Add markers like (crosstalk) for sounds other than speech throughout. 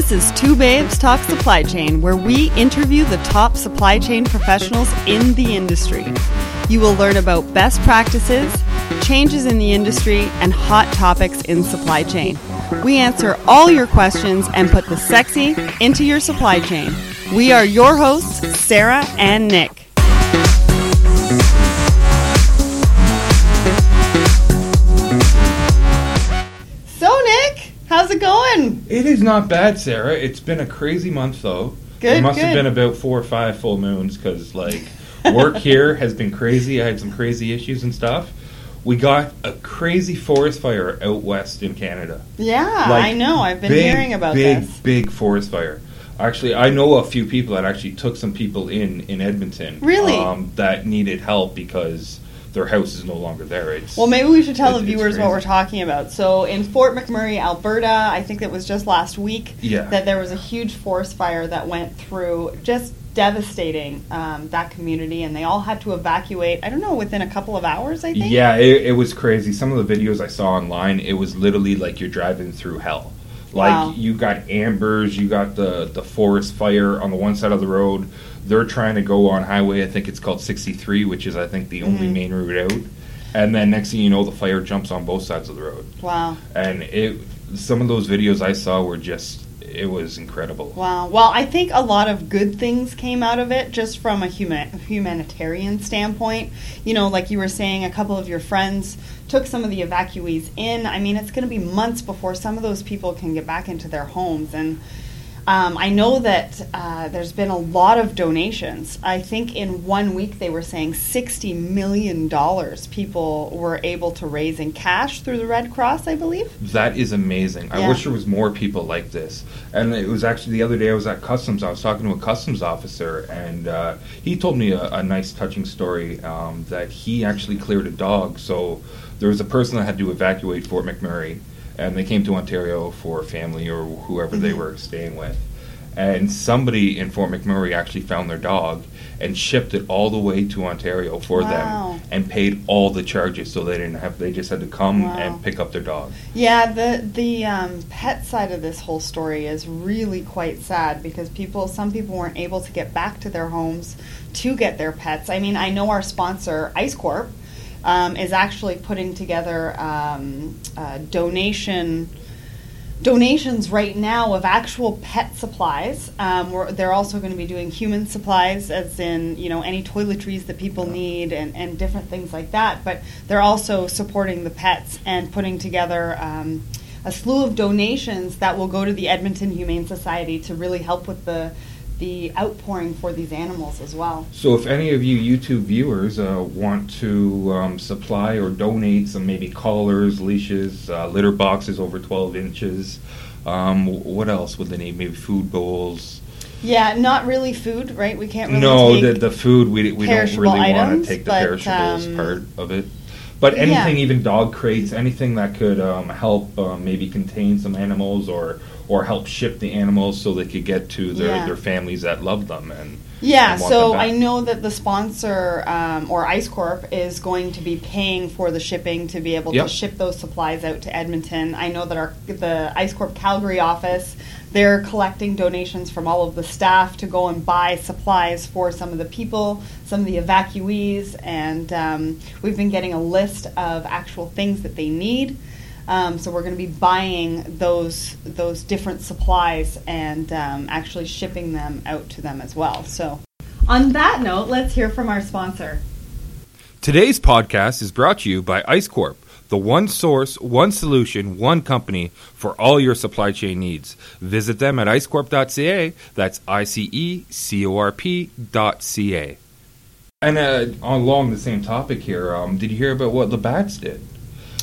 This is Two Babes Talk Supply Chain, where we interview the top supply chain professionals in the industry. You will learn about best practices, changes in the industry, and hot topics in supply chain. We answer all your questions and put the sexy into your supply chain. We are your hosts, Sarah and Nick. It is not bad, Sarah. It's been a crazy month, though. Good, It must have been about four or five full moons because, like, work (laughs) here has been crazy. I had some crazy issues and stuff. We got a crazy forest fire out west in Canada. Yeah, Like, I know. I've been big, hearing about big, this. big forest fire. Actually, I know a few people that actually took some people in in Edmonton. Really? Um, that needed help because their house is no longer there. It's Well, maybe we should tell the viewers what we're talking about. So, in Fort McMurray, Alberta, I think it was just last week Yeah. that there was a huge forest fire that went through, just devastating um, that community, and they all had to evacuate. I don't know, within a couple of hours. I think. Yeah, it, it was crazy. Some of the videos I saw online, it was literally like you're driving through hell. Like Wow. you got ambers, you got the the forest fire on the one side of the road. They're trying to go on highway. I think it's called 63, which is I think the only Mhm. main route out. And then next thing you know, the fire jumps on both sides of the road. Wow. And it, some of those videos I saw were just, it was incredible. Wow. Well, I think a lot of good things came out of it just from a human, humanitarian standpoint. You know, like you were saying, a couple of your friends took some of the evacuees in. I mean, it's going to be months before some of those people can get back into their homes. And um, I know that uh, there's been a lot of donations. I think in one week they were saying $60 million people were able to raise in cash through the Red Cross, I believe. That is amazing. I wish there was more people like this. And it was actually the other day I was at customs. I was talking to a customs officer, and uh, he told me a, a nice, touching story um, that he actually cleared a dog. So there was a person that had to evacuate Fort McMurray, and they came to Ontario for family or whoever they Mhm. were staying with. And somebody in Fort McMurray actually found their dog and shipped it all the way to Ontario for Wow. them and paid all the charges so they didn't have they just had to come Wow. and pick up their dog. Yeah, the the um, pet side of this whole story is really quite sad because people, some people weren't able to get back to their homes to get their pets. I mean, I know our sponsor Ice Corp um, is actually putting together um, a donation donations right now of actual pet supplies. Um, we're, they're also going to be doing human supplies, as in you know any toiletries that people need and, and different things like that. But they're also supporting the pets and putting together. Um, a slew of donations that will go to the Edmonton Humane Society to really help with the the outpouring for these animals as well. So, if any of you YouTube viewers uh, want to um, supply or donate some maybe collars, leashes, uh, litter boxes over 12 inches, um, what else would they need? Maybe food bowls. Yeah, not really food, right? We can't really no, take the, the food we, we don't really want to take the but, perishables um, part of it. But yeah. anything, even dog crates, anything that could um, help um, maybe contain some animals or or help ship the animals so they could get to their, Yeah. their families that love them and Yeah, and so. I know that the sponsor um, or Ice Corp is going to be paying for the shipping to be able Yep. to ship those supplies out to Edmonton. I know that our the Ice Corp Calgary office they're collecting donations from all of the staff to go and buy supplies for some of the people, some of the evacuees, and um, we've been getting a list of actual things that they need. Um, so we're going to be buying those those different supplies and um, actually shipping them out to them as well. So, on that note, let's hear from our sponsor. Today's podcast is brought to you by Ice Corp, the one source, one solution, one company for all your supply chain needs. Visit them at icecorp.ca. That's I C E C O R P dot C A. And uh, along the same topic here, um, did you hear about what Labatt's did?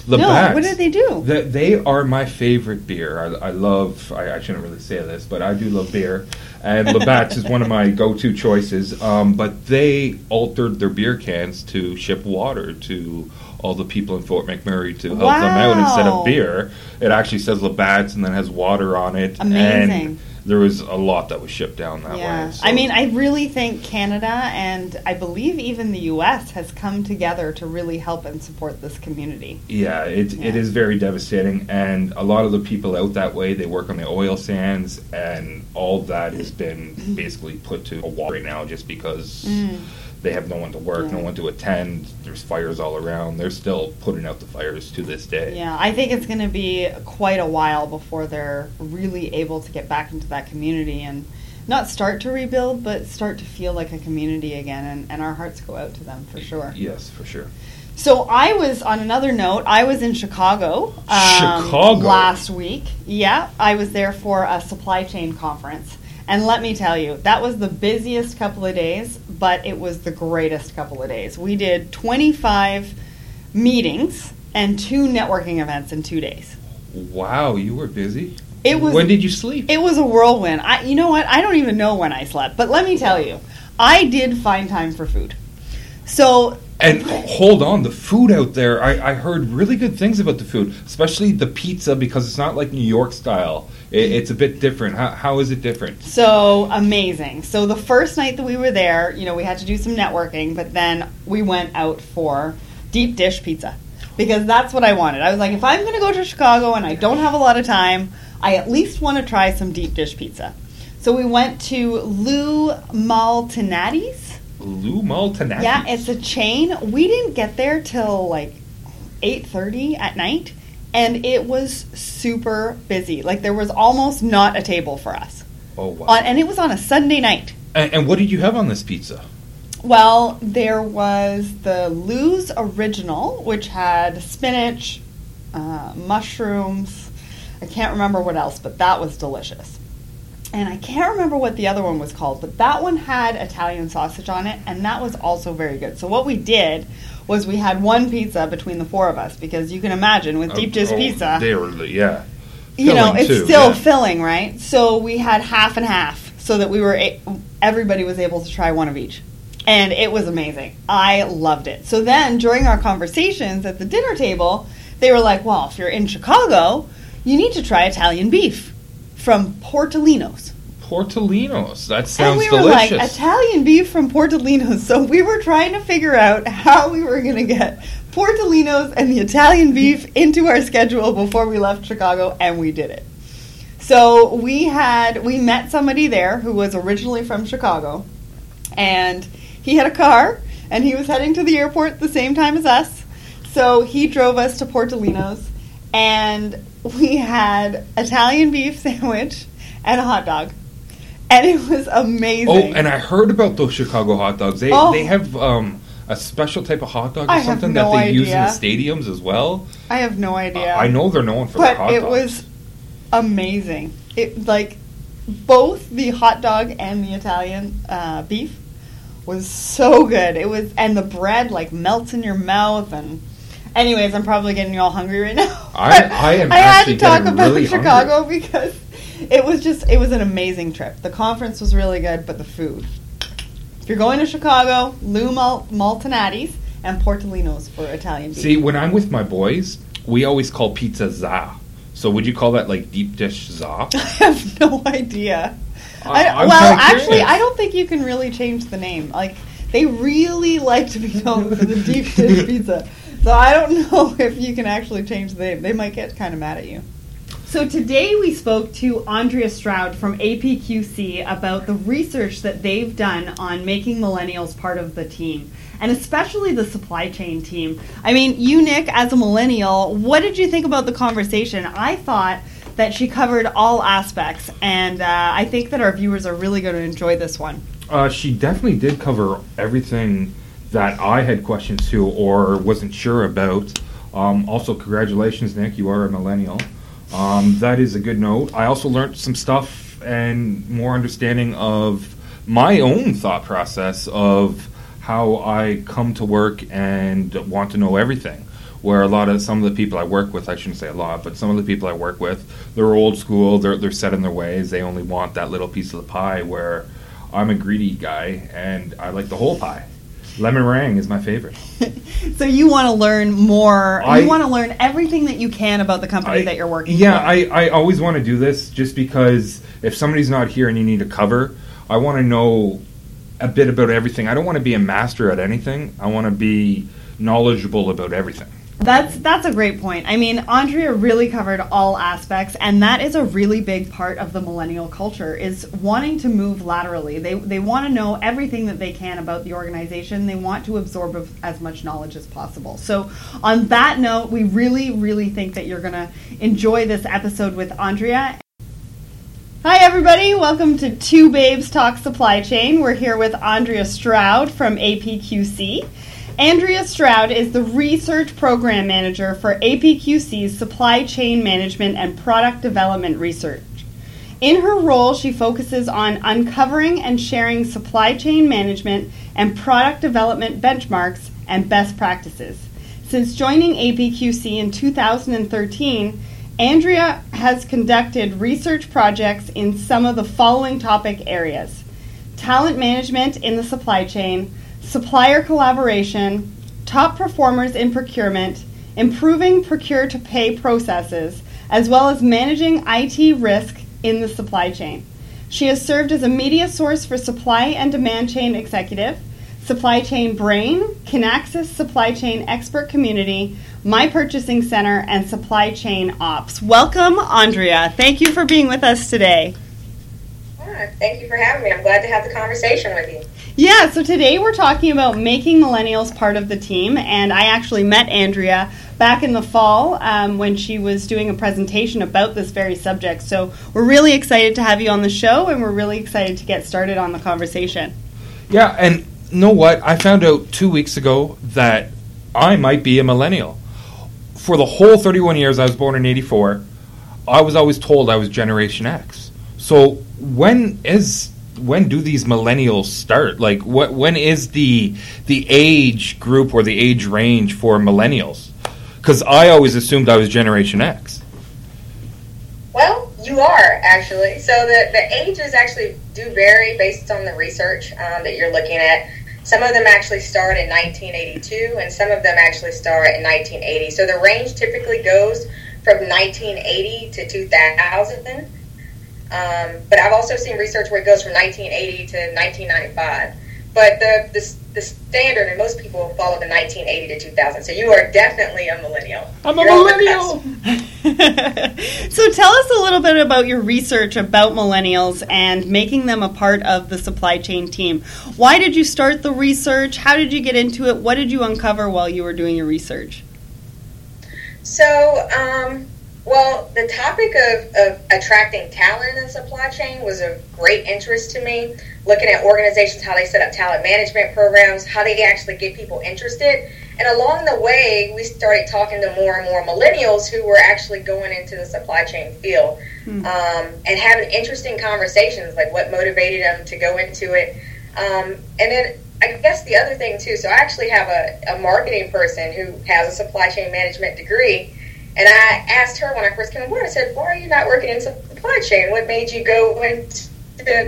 No, what did they do? They, they are my favorite beer. I, I love. I, I shouldn't really say this, but I do love beer, and (laughs) Labatt's is one of my go-to choices. Um, but they altered their beer cans to ship water to all the people in Fort McMurray to help them out instead of beer. It actually says Labatt's and then has water on it. Amazing. And there was a lot that was shipped down that yeah. way. so- I mean, I really think Canada and I believe even the U.S. has come together to really help and support this community. Yeah, it, it Yeah. is very devastating, and a lot of the people out that way they work on the oil sands, and all that has been basically put to a wall right now, just because Mm. They have no one to work, no one to attend. There's fires all around. They're still putting out the fires to this day. Yeah, I think it's going to be quite a while before they're really able to get back into that community and not start to rebuild, but start to feel like a community again. And, and our hearts go out to them for sure. Yes, for sure. So I was on another note. I was in Chicago, um, Chicago? last week. Yeah, I was there for a supply chain conference, and let me tell you, that was the busiest couple of days, but it was the greatest couple of days. We did 25 meetings and two networking events in two days. Wow, you were busy. It was When did you sleep? it was a whirlwind. I, you know what? I don't even know when I slept, but let me tell you, I did find time for food. So And hold on, the food out there, I, I heard really good things about the food, especially the pizza because it's not like New York style. It, it's a bit different. How, how is it different? So amazing. So the first night that we were there, you know, we had to do some networking, but then we went out for deep dish pizza because that's what I wanted. I was like, if I'm going to go to Chicago and I don't have a lot of time, I at least want to try some deep dish pizza. So we went to Lou Maltinati's. Lou Maltanati. Yeah, it's a chain. We didn't get there till like 8:30 at night and it was super busy. Like there was almost not a table for us. Oh, wow. On, and it was on a Sunday night. and, and what did you have on this pizza? Well, there was the Lou's Original, which had spinach, uh, mushrooms. I can't remember what else, but that was delicious. And I can't remember what the other one was called, but that one had Italian sausage on it, and that was also very good. So what we did was we had one pizza between the four of us because you can imagine with oh, deep dish Oh, pizza, They were, yeah. you know, it's too, still yeah. filling, right? So we had half and half, so that we were a- everybody was able to try one of each, and it was amazing. I loved it. So then during our conversations at the dinner table, they were like, "Well, if you're in Chicago, you need to try Italian beef from Portolino's." Portolinos. That And sounds we were delicious. like, Italian beef from Portolino's. So we were trying to figure out how we were going to get Portolino's and the Italian beef into our schedule before we left Chicago, and we did it. So we had we met somebody there who was originally from Chicago, and he had a car, and he was heading to the airport the same time as us. So he drove us to Portolino's, and we had Italian beef sandwich and a hot dog, and it was amazing. oh, and I heard about those Chicago hot dogs. They Oh. they have um, a special type of hot dog or I something no that they use in the stadiums as well. I have no idea. I know they're known for but it dogs. was amazing. It like both the hot dog and the Italian uh, beef was so good. It was, and the bread like melts in your mouth. And anyways, I'm probably getting you all hungry right now. I- I am (laughs) I had to talk about really Chicago because it was just it was an amazing trip. The conference was really good, but the food. If you're going to Chicago, Lou Mal- Maltinati's and Portolino's for Italian beef. See, when I'm with my boys, we always call pizza za. So would you call that like deep dish za? (laughs) I have no idea. I- I, I'm well, actually. I don't think you can really change the name. Like, they really like to be known for the deep dish (laughs) pizza. So I don't (laughs) know if you can actually change the name. They might get kind of mad at you. So today we spoke to Andrea Stroud from APQC about the research that they've done on making millennials part of the team, and especially the supply chain team. I mean, you, Nick, as a millennial, what did you think about the conversation? I thought that she covered all aspects, and uh, I think that our viewers are really going to enjoy this one. Uh, she definitely did cover everything that I had questions to or wasn't sure about. Um, also, congratulations, Nick. You are a millennial. Um, that is a good note. I also learned some stuff and more understanding of my own thought process of how I come to work and want to know everything. Where a lot of some of the people I work with, I shouldn't say a lot, but some of the people I work with, they're old school. They're they're set in their ways. They only want that little piece of the pie. Where I'm a greedy guy and I like the whole pie. Lemon meringue is my favorite. (laughs) so you want to learn more. I- you want to learn everything that you can about the company I- that you're working Yeah, for. I, I always want to do this just because if somebody's not here and you need a cover, I want to know a bit about everything. I don't want to be a master at anything. I want to be knowledgeable about everything. That's that's a great point. I mean, Andrea really covered all aspects, and that is a really big part of the millennial culture is wanting to move laterally. They they want to know everything that they can about the organization. They want to absorb as much knowledge as possible. So, on that note, we really really think that you're going to enjoy this episode with Andrea. Hi, everybody. Welcome to Two Babes Talk Supply Chain. We're here with Andrea Stroud from APQC. Andrea Stroud is the Research Program Manager for APQC's Supply Chain Management and Product Development Research. In her role, she focuses on uncovering and sharing supply chain management and product development benchmarks and best practices. Since joining APQC in 2013, Andrea has conducted research projects in some of the following topic areas talent management in the supply chain, supplier collaboration, top performers in procurement, improving procure to pay processes, as well as managing IT risk in the supply chain. She has served as a media source for supply and demand chain executive, supply chain brain, Kinaxis supply chain expert community, my purchasing center, and supply chain ops. Welcome, Andrea. Thank you for being with us today. Ah, Thank you for having me. I'm glad to have the conversation with you. Yeah, so today we're talking about making millennials part of the team, and I actually met Andrea back in the fall um, when she was doing a presentation about this very subject. So we're really excited to have you on the show, and we're really excited to get started on the conversation. Yeah, and know what? I found out two weeks ago that I might be a millennial. For the whole 31 years I was born in 84, I was always told I was Generation X. So when is when do these millennials start? Like what when is the the age group or the age range for millennials? Cuz I always assumed I was Generation X. Well, you are actually. So the, the ages actually do vary based on the research um, that you're looking at. Some of them actually start in 1982, and some of them actually start in 1980. So the range typically goes from 1980 to 2000. Um, but I've also seen research where it goes from 1980 to 1995. But the, the, the standard, and most people follow the 1980 to 2000. So you are definitely a millennial. I'm a You're on millennial. (laughs) so tell us a little bit about your research about millennials and making them a part of the supply chain team. Why did you start the research? How did you get into it? What did you uncover while you were doing your research? So, um, well, the topic of, of attracting talent in the supply chain was of great interest to me. Looking at organizations, how they set up talent management programs, how they actually get people interested. And along the way, we started talking to more and more millennials who were actually going into the supply chain field um, and having interesting conversations, like what motivated them to go into it. Um, and then I guess the other thing too, so I actually have a, a marketing person who has a supply chain management degree. And I asked her when I first came aboard, I said, why are you not working in supply chain? What made you go into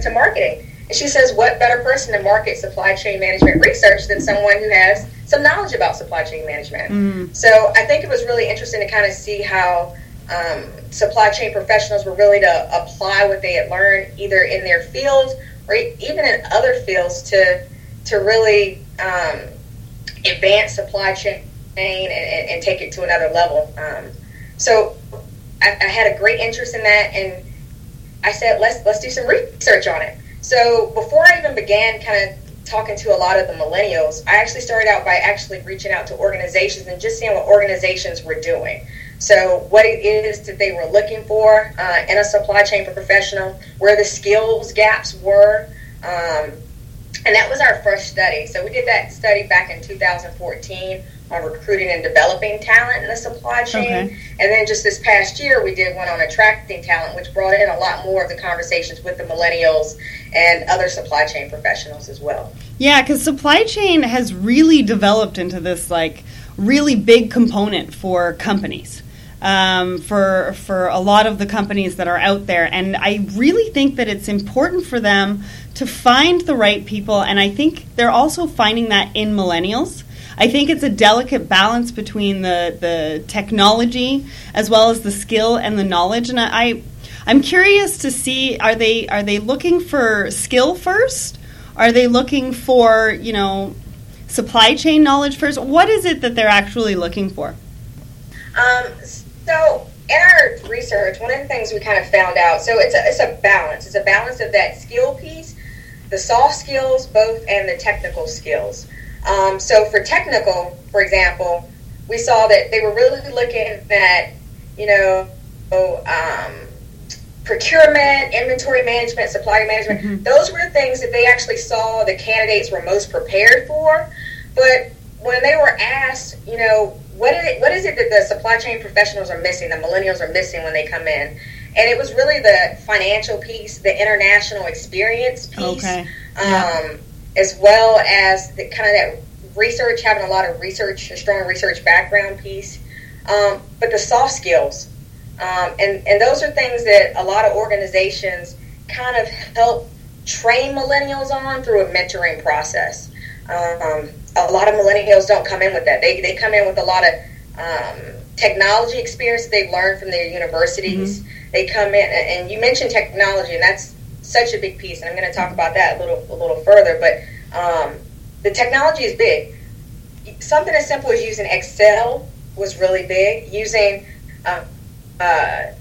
to marketing? And she says, what better person to market supply chain management research than someone who has some knowledge about supply chain management? So I think it was really interesting to kind of see how um, supply chain professionals were really to apply what they had learned either in their field or even in other fields to to really um, advance supply chain and, and, and take it to another level. Um, so I, I had a great interest in that, and I said, let's let's do some research on it. So before I even began kind of talking to a lot of the millennials, I actually started out by actually reaching out to organizations and just seeing what organizations were doing. So what it is that they were looking for uh, in a supply chain professional, where the skills gaps were. Um, and that was our first study. So we did that study back in 2014 on recruiting and developing talent in the supply chain. Okay. And then just this past year, we did one on attracting talent, which brought in a lot more of the conversations with the millennials and other supply chain professionals as well. Yeah, because supply chain has really developed into this like really big component for companies. um, for for a lot of the companies that are out there, and I really think that it's important for them to find the right people, and I think they're also finding that in millennials. I think it's a delicate balance between the the technology as well as the skill and the knowledge, and I. I'm curious to see are they are they looking for skill first? Are they looking for, you know, supply chain knowledge first? What is it that they're actually looking for? Um, so in our research, one of the things we kind of found out, so it's a, it's a balance. It's a balance of that skill piece, the soft skills, both, and the technical skills. Um, so for technical, for example, we saw that they were really looking at, you know, um, procurement, inventory management, supplier management. Mm-hmm. Those were the things that they actually saw the candidates were most prepared for. But when they were asked, you know, what is it, what is it that the supply chain professionals are missing, the millennials are missing when they come in? And it was really the financial piece, the international experience piece, okay. um, as well as the kind of that research, having a lot of research, a strong research background piece. Um, but the soft skills, um, and, and those are things that a lot of organizations kind of help train millennials on through a mentoring process. Um, a lot of millennials don't come in with that. They, they come in with a lot of um, technology experience they've learned from their universities. Mm-hmm. They come in, and you mentioned technology, and that's such a big piece. And I'm going to talk about that a little a little further. But um, the technology is big. Something as simple as using Excel was really big. Using uh, uh,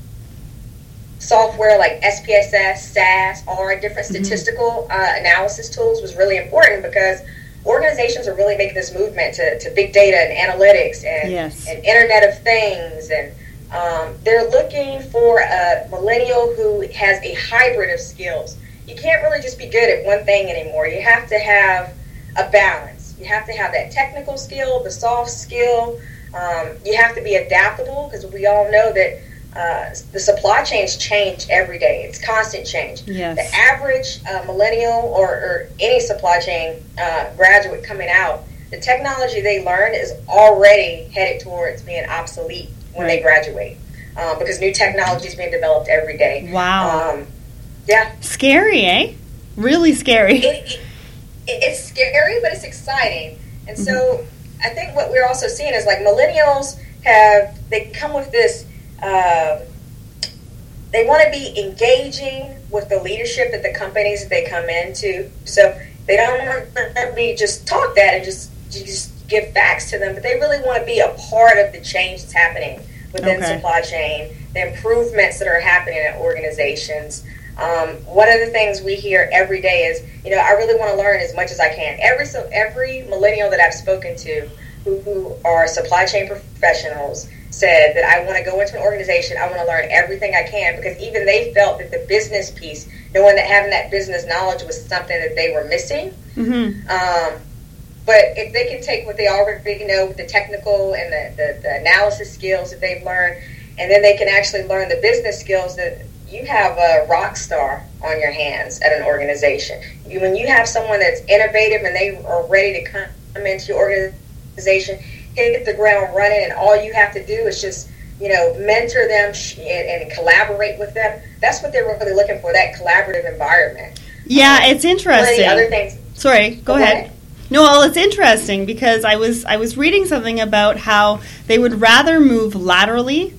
software like SPSS, SAS, R different mm-hmm. statistical uh, analysis tools was really important because organizations are really making this movement to, to big data and analytics and, yes. and Internet of Things. And um, they're looking for a millennial who has a hybrid of skills. You can't really just be good at one thing anymore. You have to have a balance. You have to have that technical skill, the soft skill. Um, you have to be adaptable because we all know that uh, the supply chains change every day. It's constant change. Yes. The average uh, millennial or, or, any supply chain uh, graduate coming out, the technology they learn is already headed towards being obsolete when they graduate um, because new technology is being developed every day. Wow. Um, yeah. Scary, eh? Really scary. It, it, it's scary, but it's exciting. And mm-hmm. so I think what we're also seeing is like millennials have, they come with this um, they want to be engaging with the leadership at the companies that they come into. So they don't want to be just talk that and just just give facts to them, but they really want to be a part of the change that's happening within okay. supply chain, the improvements that are happening at organizations. Um, one of the things we hear every day is, you know, I really want to learn as much as I can. Every so every millennial that I've spoken to, who, who are supply chain professionals, said that I want to go into an organization, I want to learn everything I can because even they felt that the business piece, knowing that having that business knowledge was something that they were missing. Mm-hmm. Um, but if they can take what they already know with the technical and the, the, the, analysis skills that they've learned, and then they can actually learn the business skills that you have a rock star on your hands at an organization. You, when you have someone that's innovative and they are ready to come into your organization hit the ground running, and all you have to do is just you know mentor them and, and collaborate with them. That's what they're really looking for that collaborative environment. Yeah, um, it's interesting. other things. Sorry, go, go ahead. ahead. No, well, it's interesting because I was I was reading something about how they would rather move laterally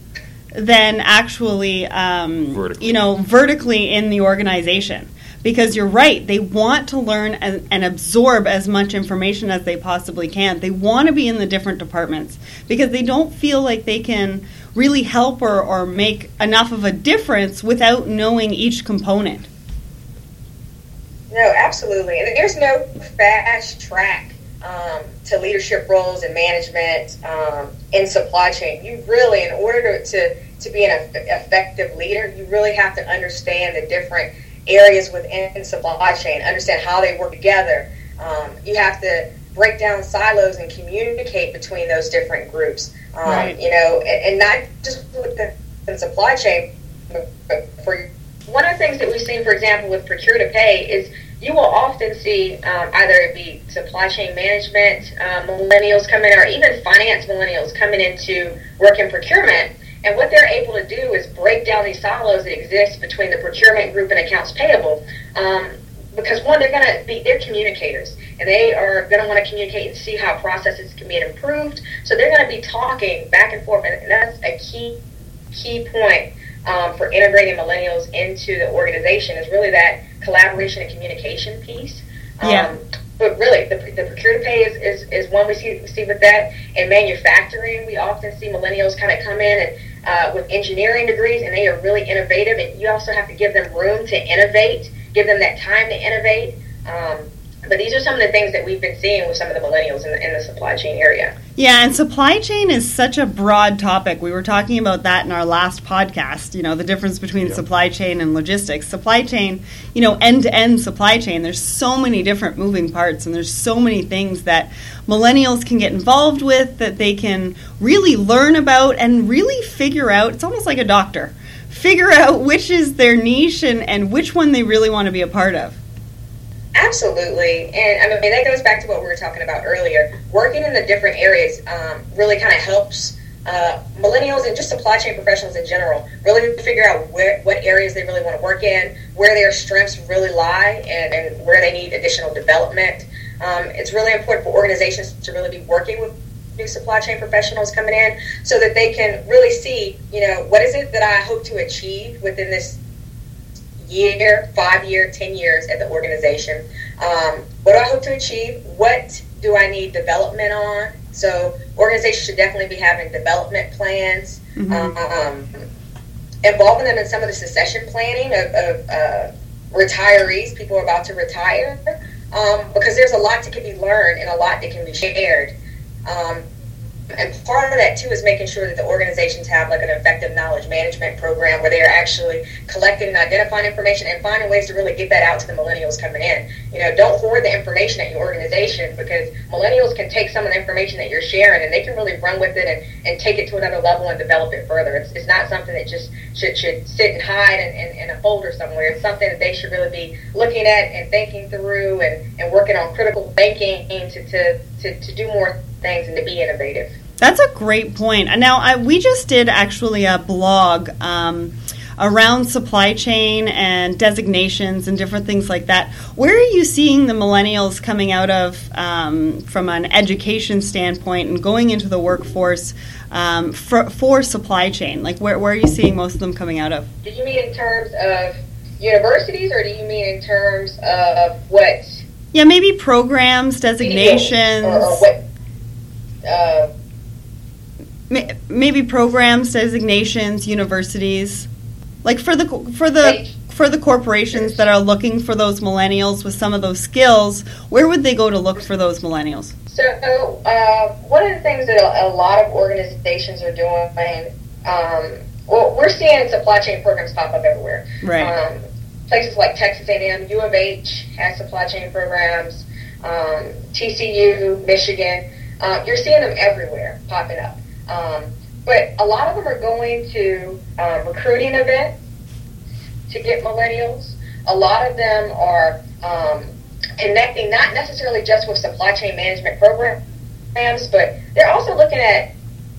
than actually, um, you know, vertically in the organization because you're right. They want to learn and, and, absorb as much information as they possibly can. They want to be in the different departments because they don't feel like they can really help or, or make enough of a difference without knowing each component. No, absolutely. And there's no fast track um, to leadership roles and management um, in supply chain. You really, in order to, to, to be an effective leader, you really have to understand the different areas within supply chain, understand how they work together. Um, you have to break down silos and communicate between those different groups. Um, right. You know, and, and, not just with the supply chain, but for one of the things that we've seen, for example, with procure to pay is you will often see um, either it be supply chain management uh, millennials coming in, or even finance millennials coming into work in procurement And what they're able to do is break down these silos that exist between the procurement group and accounts payable. Um, because one, they're going to be they're communicators, and they are going to want to communicate and see how processes can be improved. So they're going to be talking back and forth, and that's a key key point um, for integrating millennials into the organization is really that collaboration and communication piece. Um, yeah. But really, the, the procure to pay is, is, is one we see, see with that. In manufacturing, we often see millennials kind of come in and uh, with engineering degrees, and they are really innovative. And you also have to give them room to innovate, give them that time to innovate. Um, but these are some of the things that we've been seeing with some of the millennials in the, in the supply chain area. Yeah, and supply chain is such a broad topic. We were talking about that in our last podcast, you know, the difference between yeah. supply chain and logistics. Supply chain, you know, end to end supply chain, there's so many different moving parts and there's so many things that millennials can get involved with that they can really learn about and really figure out. It's almost like a doctor. Figure out which is their niche and, and which one they really want to be a part of. Absolutely. And I mean, that goes back to what we were talking about earlier. Working in the different areas um, really kind of helps uh, millennials and just supply chain professionals in general really figure out where, what areas they really want to work in, where their strengths really lie, and, and where they need additional development. Um, it's really important for organizations to really be working with new supply chain professionals coming in so that they can really see, you know, what is it that I hope to achieve within this year, five year, ten years at the organization. Um, what do I hope to achieve? What do I need development on? So organizations should definitely be having development plans, mm-hmm. um, involving them in some of the succession planning of, of uh, retirees. People are about to retire um, because there's a lot that can be learned and a lot that can be shared. Um, and part of that too is making sure that the organizations have like an effective knowledge management program where they're actually collecting and identifying information and finding ways to really get that out to the millennials coming in. You know, don't hoard the information at your organization because millennials can take some of the information that you're sharing and they can really run with it and, and take it to another level and develop it further. It's, it's not something that just should, should sit and hide in, in, in a folder somewhere. It's something that they should really be looking at and thinking through and, and working on critical thinking to, to, to, to do more things and to be innovative. That's a great point. Now, I, we just did actually a blog um, around supply chain and designations and different things like that. Where are you seeing the millennials coming out of um, from an education standpoint and going into the workforce um, for, for, supply chain? Like, where, where are you seeing most of them coming out of? Do you mean in terms of universities or do you mean in terms of what? Yeah, maybe programs, designations. Or, or what? Uh, maybe programs, designations, universities, like for the for the for the corporations that are looking for those millennials with some of those skills, where would they go to look for those millennials? So, uh, one of the things that a, a lot of organizations are doing, um, well, we're seeing supply chain programs pop up everywhere. Right. Um, places like Texas A&M, U of H has supply chain programs. Um, TCU, Michigan, uh, you're seeing them everywhere popping up. Um, but a lot of them are going to uh, recruiting events to get millennials. A lot of them are um, connecting not necessarily just with supply chain management programs, but they're also looking at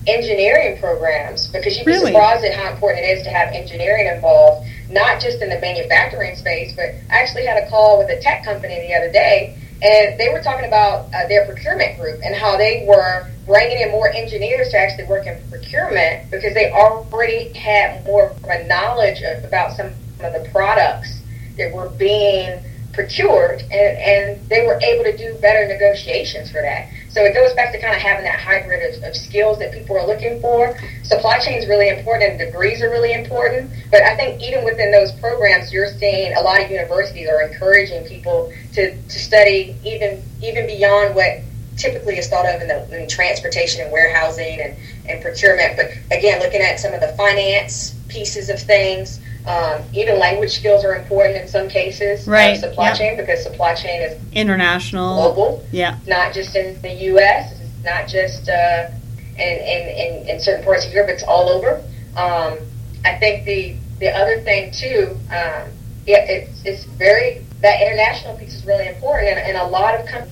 engineering programs because you'd be really? surprised at how important it is to have engineering involved, not just in the manufacturing space, but I actually had a call with a tech company the other day and they were talking about uh, their procurement group and how they were bringing in more engineers to actually work in procurement because they already had more of a knowledge of, about some of the products that were being procured and, and they were able to do better negotiations for that. So it goes back to kind of having that hybrid of, of skills that people are looking for. Supply chain is really important and degrees are really important. But I think even within those programs, you're seeing a lot of universities are encouraging people to, to study even even beyond what typically is thought of in, the, in transportation and warehousing and, and procurement. But again, looking at some of the finance pieces of things, um, even language skills are important in some cases. Right. supply yep. chain because supply chain is international, global. Yeah. Not just in the U.S. It's not just uh, in, in, in, in, certain parts of Europe. It's all over. Um, I think the the other thing too, um, yeah, it's, it's very that international piece is really important, and, and a lot of com-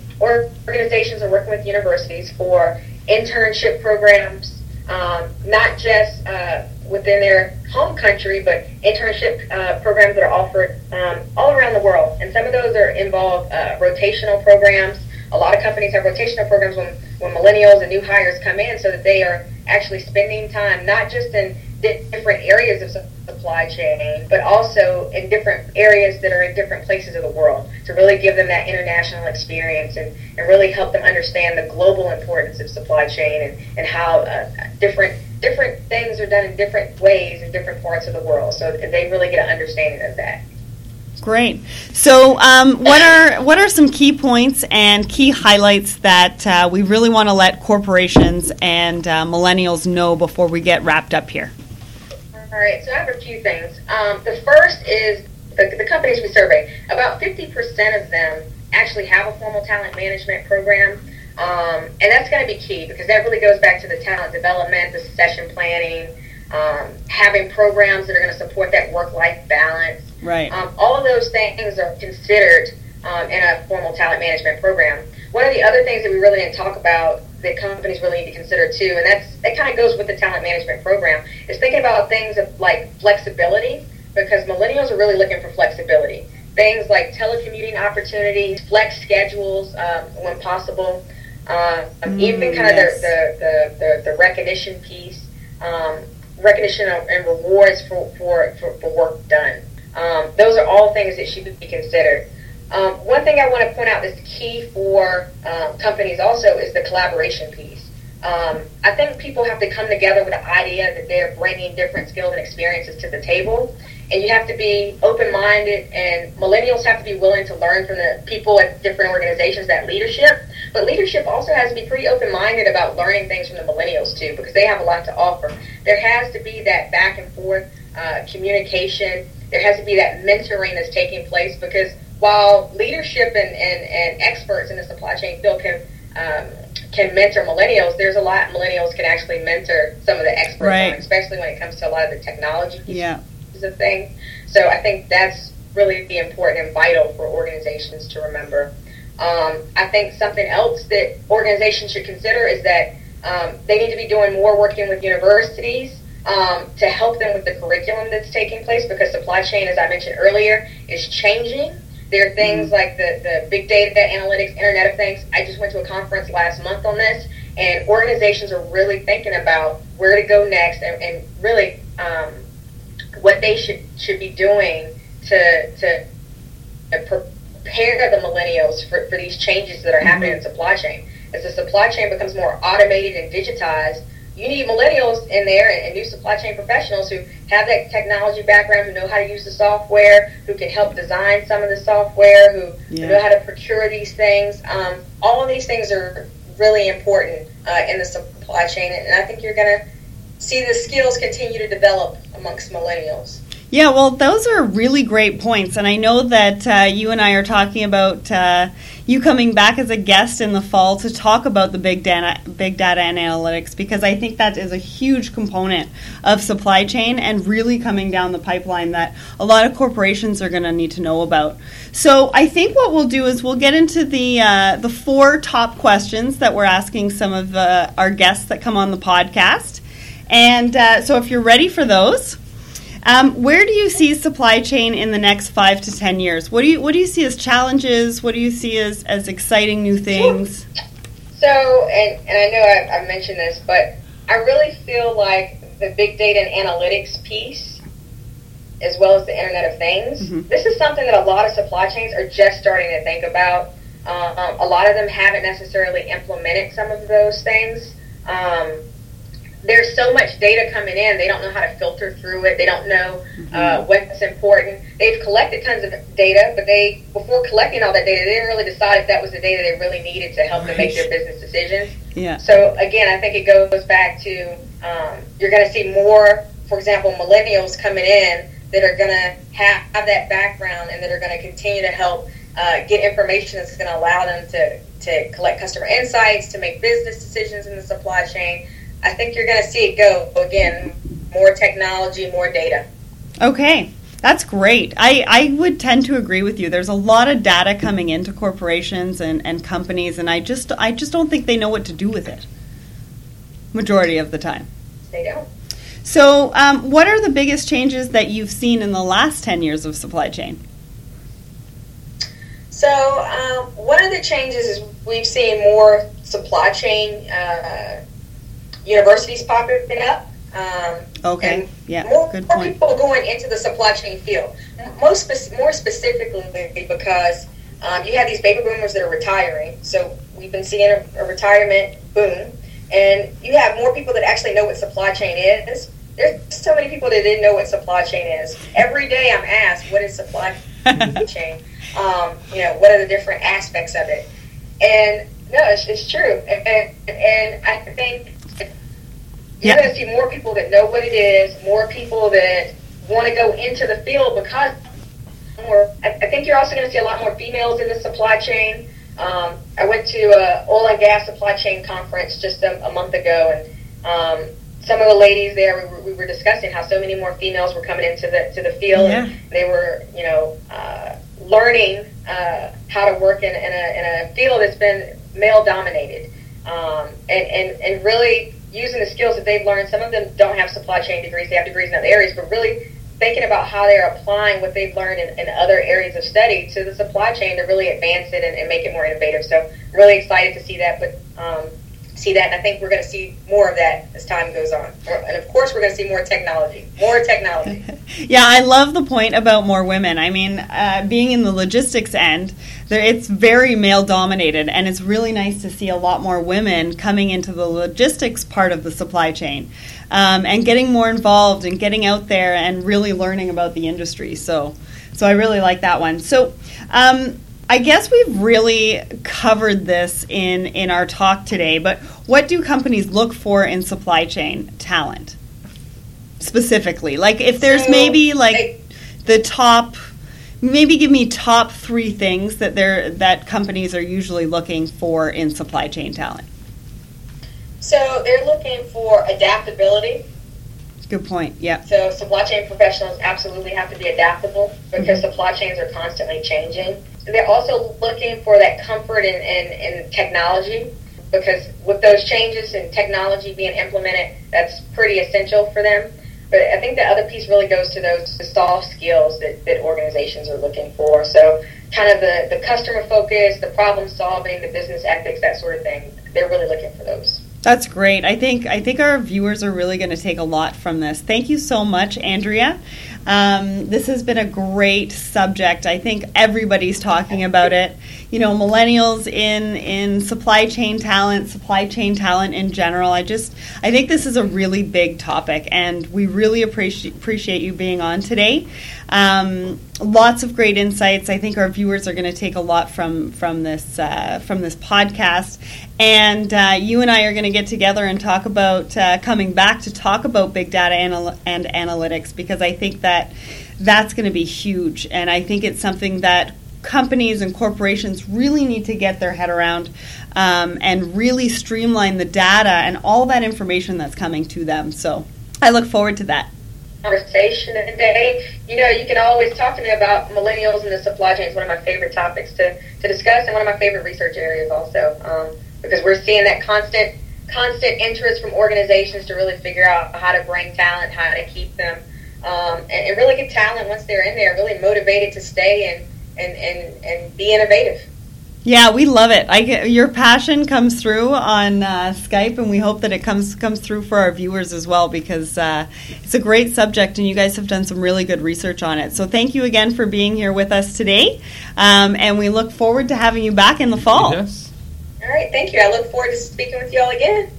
organizations are working with universities for internship programs, um, not just uh, within their home country, but internship uh, programs that are offered um, all around the world. And some of those are involve uh, rotational programs. A lot of companies have rotational programs when, when millennials and new hires come in so that they are actually spending time not just in different areas of supply chain, but also in different areas that are in different places of the world to really give them that international experience and, and really help them understand the global importance of supply chain and, and how uh, different different things are done in different ways in different parts of the world. So they really get an understanding of that. Great. So, um, what are what are some key points and key highlights that uh, we really want to let corporations and uh, millennials know before we get wrapped up here? All right, so I have a few things. Um, the first is the, the companies we survey. About 50% of them actually have a formal talent management program. Um, and that's going to be key because that really goes back to the talent development, the succession planning, um, having programs that are going to support that work-life balance. Right. Um, all of those things are considered um, in a formal talent management program. One of the other things that we really didn't talk about that companies really need to consider too, and that's that kind of goes with the talent management program, is thinking about things of like flexibility because millennials are really looking for flexibility. Things like telecommuting opportunities, flex schedules um, when possible, uh, mm, even kind yes. of the, the, the, the, recognition piece, um, recognition and rewards for, for, for, for work done. Um, those are all things that should be considered. Um, one thing I want to point out that's key for um, companies also is the collaboration piece. Um, I think people have to come together with the idea that they're bringing different skills and experiences to the table, and you have to be open-minded. And millennials have to be willing to learn from the people at different organizations that leadership. But leadership also has to be pretty open-minded about learning things from the millennials too, because they have a lot to offer. There has to be that back and forth uh, communication. There has to be that mentoring that's taking place because while leadership and, and, and experts in the supply chain field can um, can mentor millennials, there's a lot millennials can actually mentor some of the experts right. on, especially when it comes to a lot of the technology yeah. pieces of things. So I think that's really important and vital for organizations to remember. Um, I think something else that organizations should consider is that um, they need to be doing more working with universities um, to help them with the curriculum that's taking place because supply chain, as I mentioned earlier, is changing. There are things mm-hmm. like the, the big data analytics, Internet of Things. I just went to a conference last month on this, and organizations are really thinking about where to go next and, and really um, what they should should be doing to to prepare the millennials for, for these changes that are happening mm-hmm. in supply chain. As the supply chain becomes more automated and digitized, you need millennials in there and, and, new supply chain professionals who have that technology background, who know how to use the software, who can help design some of the software, who, yeah. who know how to procure these things. Um, all of these things are really important uh, in the supply chain, and I think you're going to see the skills continue to develop amongst millennials. Yeah, well, those are really great points, and I know that uh, you and I are talking about uh, you coming back as a guest in the fall to talk about the big data, big data and analytics because I think that is a huge component of supply chain and really coming down the pipeline that a lot of corporations are going to need to know about. So I think what we'll do is we'll get into the uh, the four top questions that we're asking some of uh, our guests that come on the podcast, and uh, so if you're ready for those. Um, where do you see supply chain in the next five to ten years? What do you what do you see as challenges? What do you see as, as exciting new things? So, and, and I know I, I mentioned this, but I really feel like the big data and analytics piece, as well as the Internet of Things, mm-hmm. this is something that a lot of supply chains are just starting to think about. Um, a lot of them haven't necessarily implemented some of those things. Um, there's so much data coming in, they don't know how to filter through it. They don't know uh, mm-hmm. what's important. They've collected tons of data, but they before collecting all that data, they didn't really decide if that was the data they really needed to help right. them make their business decisions. Yeah. So again, I think it goes back to um, you're going to see more, for example, millennials coming in that are going to have, have that background and that are going to continue to help uh, get information that's going to allow them to to collect customer insights, to make business decisions in the supply chain I think you're going to see it go again. More technology, more data. Okay. That's great. I, I would tend to agree with you. There's a lot of data coming into corporations and, and companies, and I just I just don't think they know what to do with it. Majority of the time. They don't. So, um, what are the biggest changes that you've seen in the last 10 years of supply chain? So, um, one of the changes is we've seen more supply chain uh, universities popping up. Um, okay. Yeah. More, good more point. people going into the supply chain field. Most spe- more specifically because um, you have these baby boomers that are retiring. So we've been seeing a, a retirement boom, and you have more people that actually know what supply chain is. There's so many people that didn't know what supply chain is. Every day I'm asked, "What is supply (laughs) chain?" Um, you know, what are the different aspects of it? And no, it's, it's true. And, and, and I think you're Yeah. going to see more people that know what it is, more people that want to go into the field because more. I, I think you're also going to see a lot more females in the supply chain. Um, I went to a oil and gas supply chain conference just a, a month ago, and um, some of the ladies there we were, we were discussing how so many more females were coming into the to the field. Yeah. And they were, you know, uh, learning uh, how to work in, in, a, in a field that's been male dominated, um, and, and and really using the skills that they've learned. Some of them don't have supply chain degrees; they have degrees in other areas, but really thinking about how they're applying what they've learned in, in other areas of study to the supply chain to really advance it and, and make it more innovative. So, really excited to see that. But um, see that, and I think we're going to see more of that as time goes on. And of course, we're going to see more technology, more technology. (laughs) Yeah, I love the point about more women. I mean, uh, being in the logistics end, there, it's very male dominated, and it's really nice to see a lot more women coming into the logistics part of the supply chain um, and getting more involved and getting out there and really learning about the industry. So, so I really like that one. So. Um, I guess we've really covered this in, in our talk today, but what do companies look for in supply chain talent? specifically? Like if there's So, maybe like I- the top maybe give me top 3 things that they're that companies are usually looking for in supply chain talent. So, they're looking for adaptability. Good point. Yeah. So supply chain professionals absolutely have to be adaptable because mm-hmm. supply chains are constantly changing. They're also looking for that comfort in, in, in technology because with those changes in technology being implemented, that's pretty essential for them. But I think the other piece really goes to those soft skills that, that organizations are looking for. So kind of the, the customer focus, the problem solving, the business ethics, that sort of thing. They're really looking for those. That's great. I think I think our viewers are really going to take a lot from this. Thank you so much, Andrea. Um, this has been a great subject. I think everybody's talking about it. You know, millennials in in supply chain talent, supply chain talent in general. I just I think this is a really big topic, and we really appreciate appreciate you being on today. Um, lots of great insights. I think our viewers are going to take a lot from from this uh, from this podcast, and uh, you and I are going to get together and talk about uh, coming back to talk about big data anal- and analytics because I think that that's going to be huge, and I think it's something that companies and corporations really need to get their head around um, and really streamline the data and all that information that's coming to them. So I look forward to that. conversation today. You know, you can always talk to me about millennials and the supply chain. It's one of my favorite topics to, to discuss and one of my favorite research areas also um, because we're seeing that constant constant interest from organizations to really figure out how to bring talent, how to keep them, um, and, and really get talent once they're in there, really motivated to stay and, and, and, and be innovative. Yeah, we love it. I get, your passion comes through on uh, Skype, and we hope that it comes comes through for our viewers as well because uh, it's a great subject, and you guys have done some really good research on it. So thank you again for being here with us today, um, and we look forward to having you back in the fall. Yes. All right, thank you. I look forward to speaking with you all again.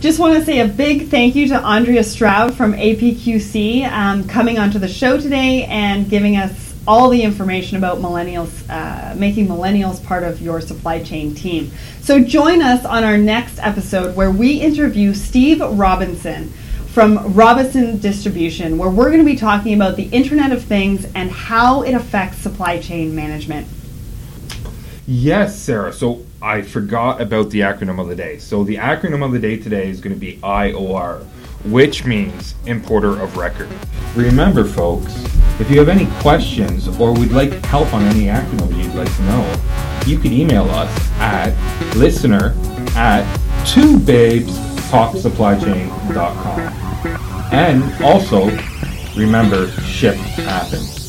Just want to say a big thank you to Andrea Stroud from APQC um, coming onto the show today and giving us all the information about millennials, uh, making millennials part of your supply chain team. So join us on our next episode where we interview Steve Robinson from Robinson Distribution, where we're going to be talking about the Internet of Things and how it affects supply chain management. Yes, Sarah. So I forgot about the acronym of the day. So the acronym of the day today is going to be IOR, which means Importer of Record. Remember, folks, if you have any questions or would like help on any acronym you'd like to know, you can email us at listener at twobabestalksupplychain.com. And also, remember, ship happens.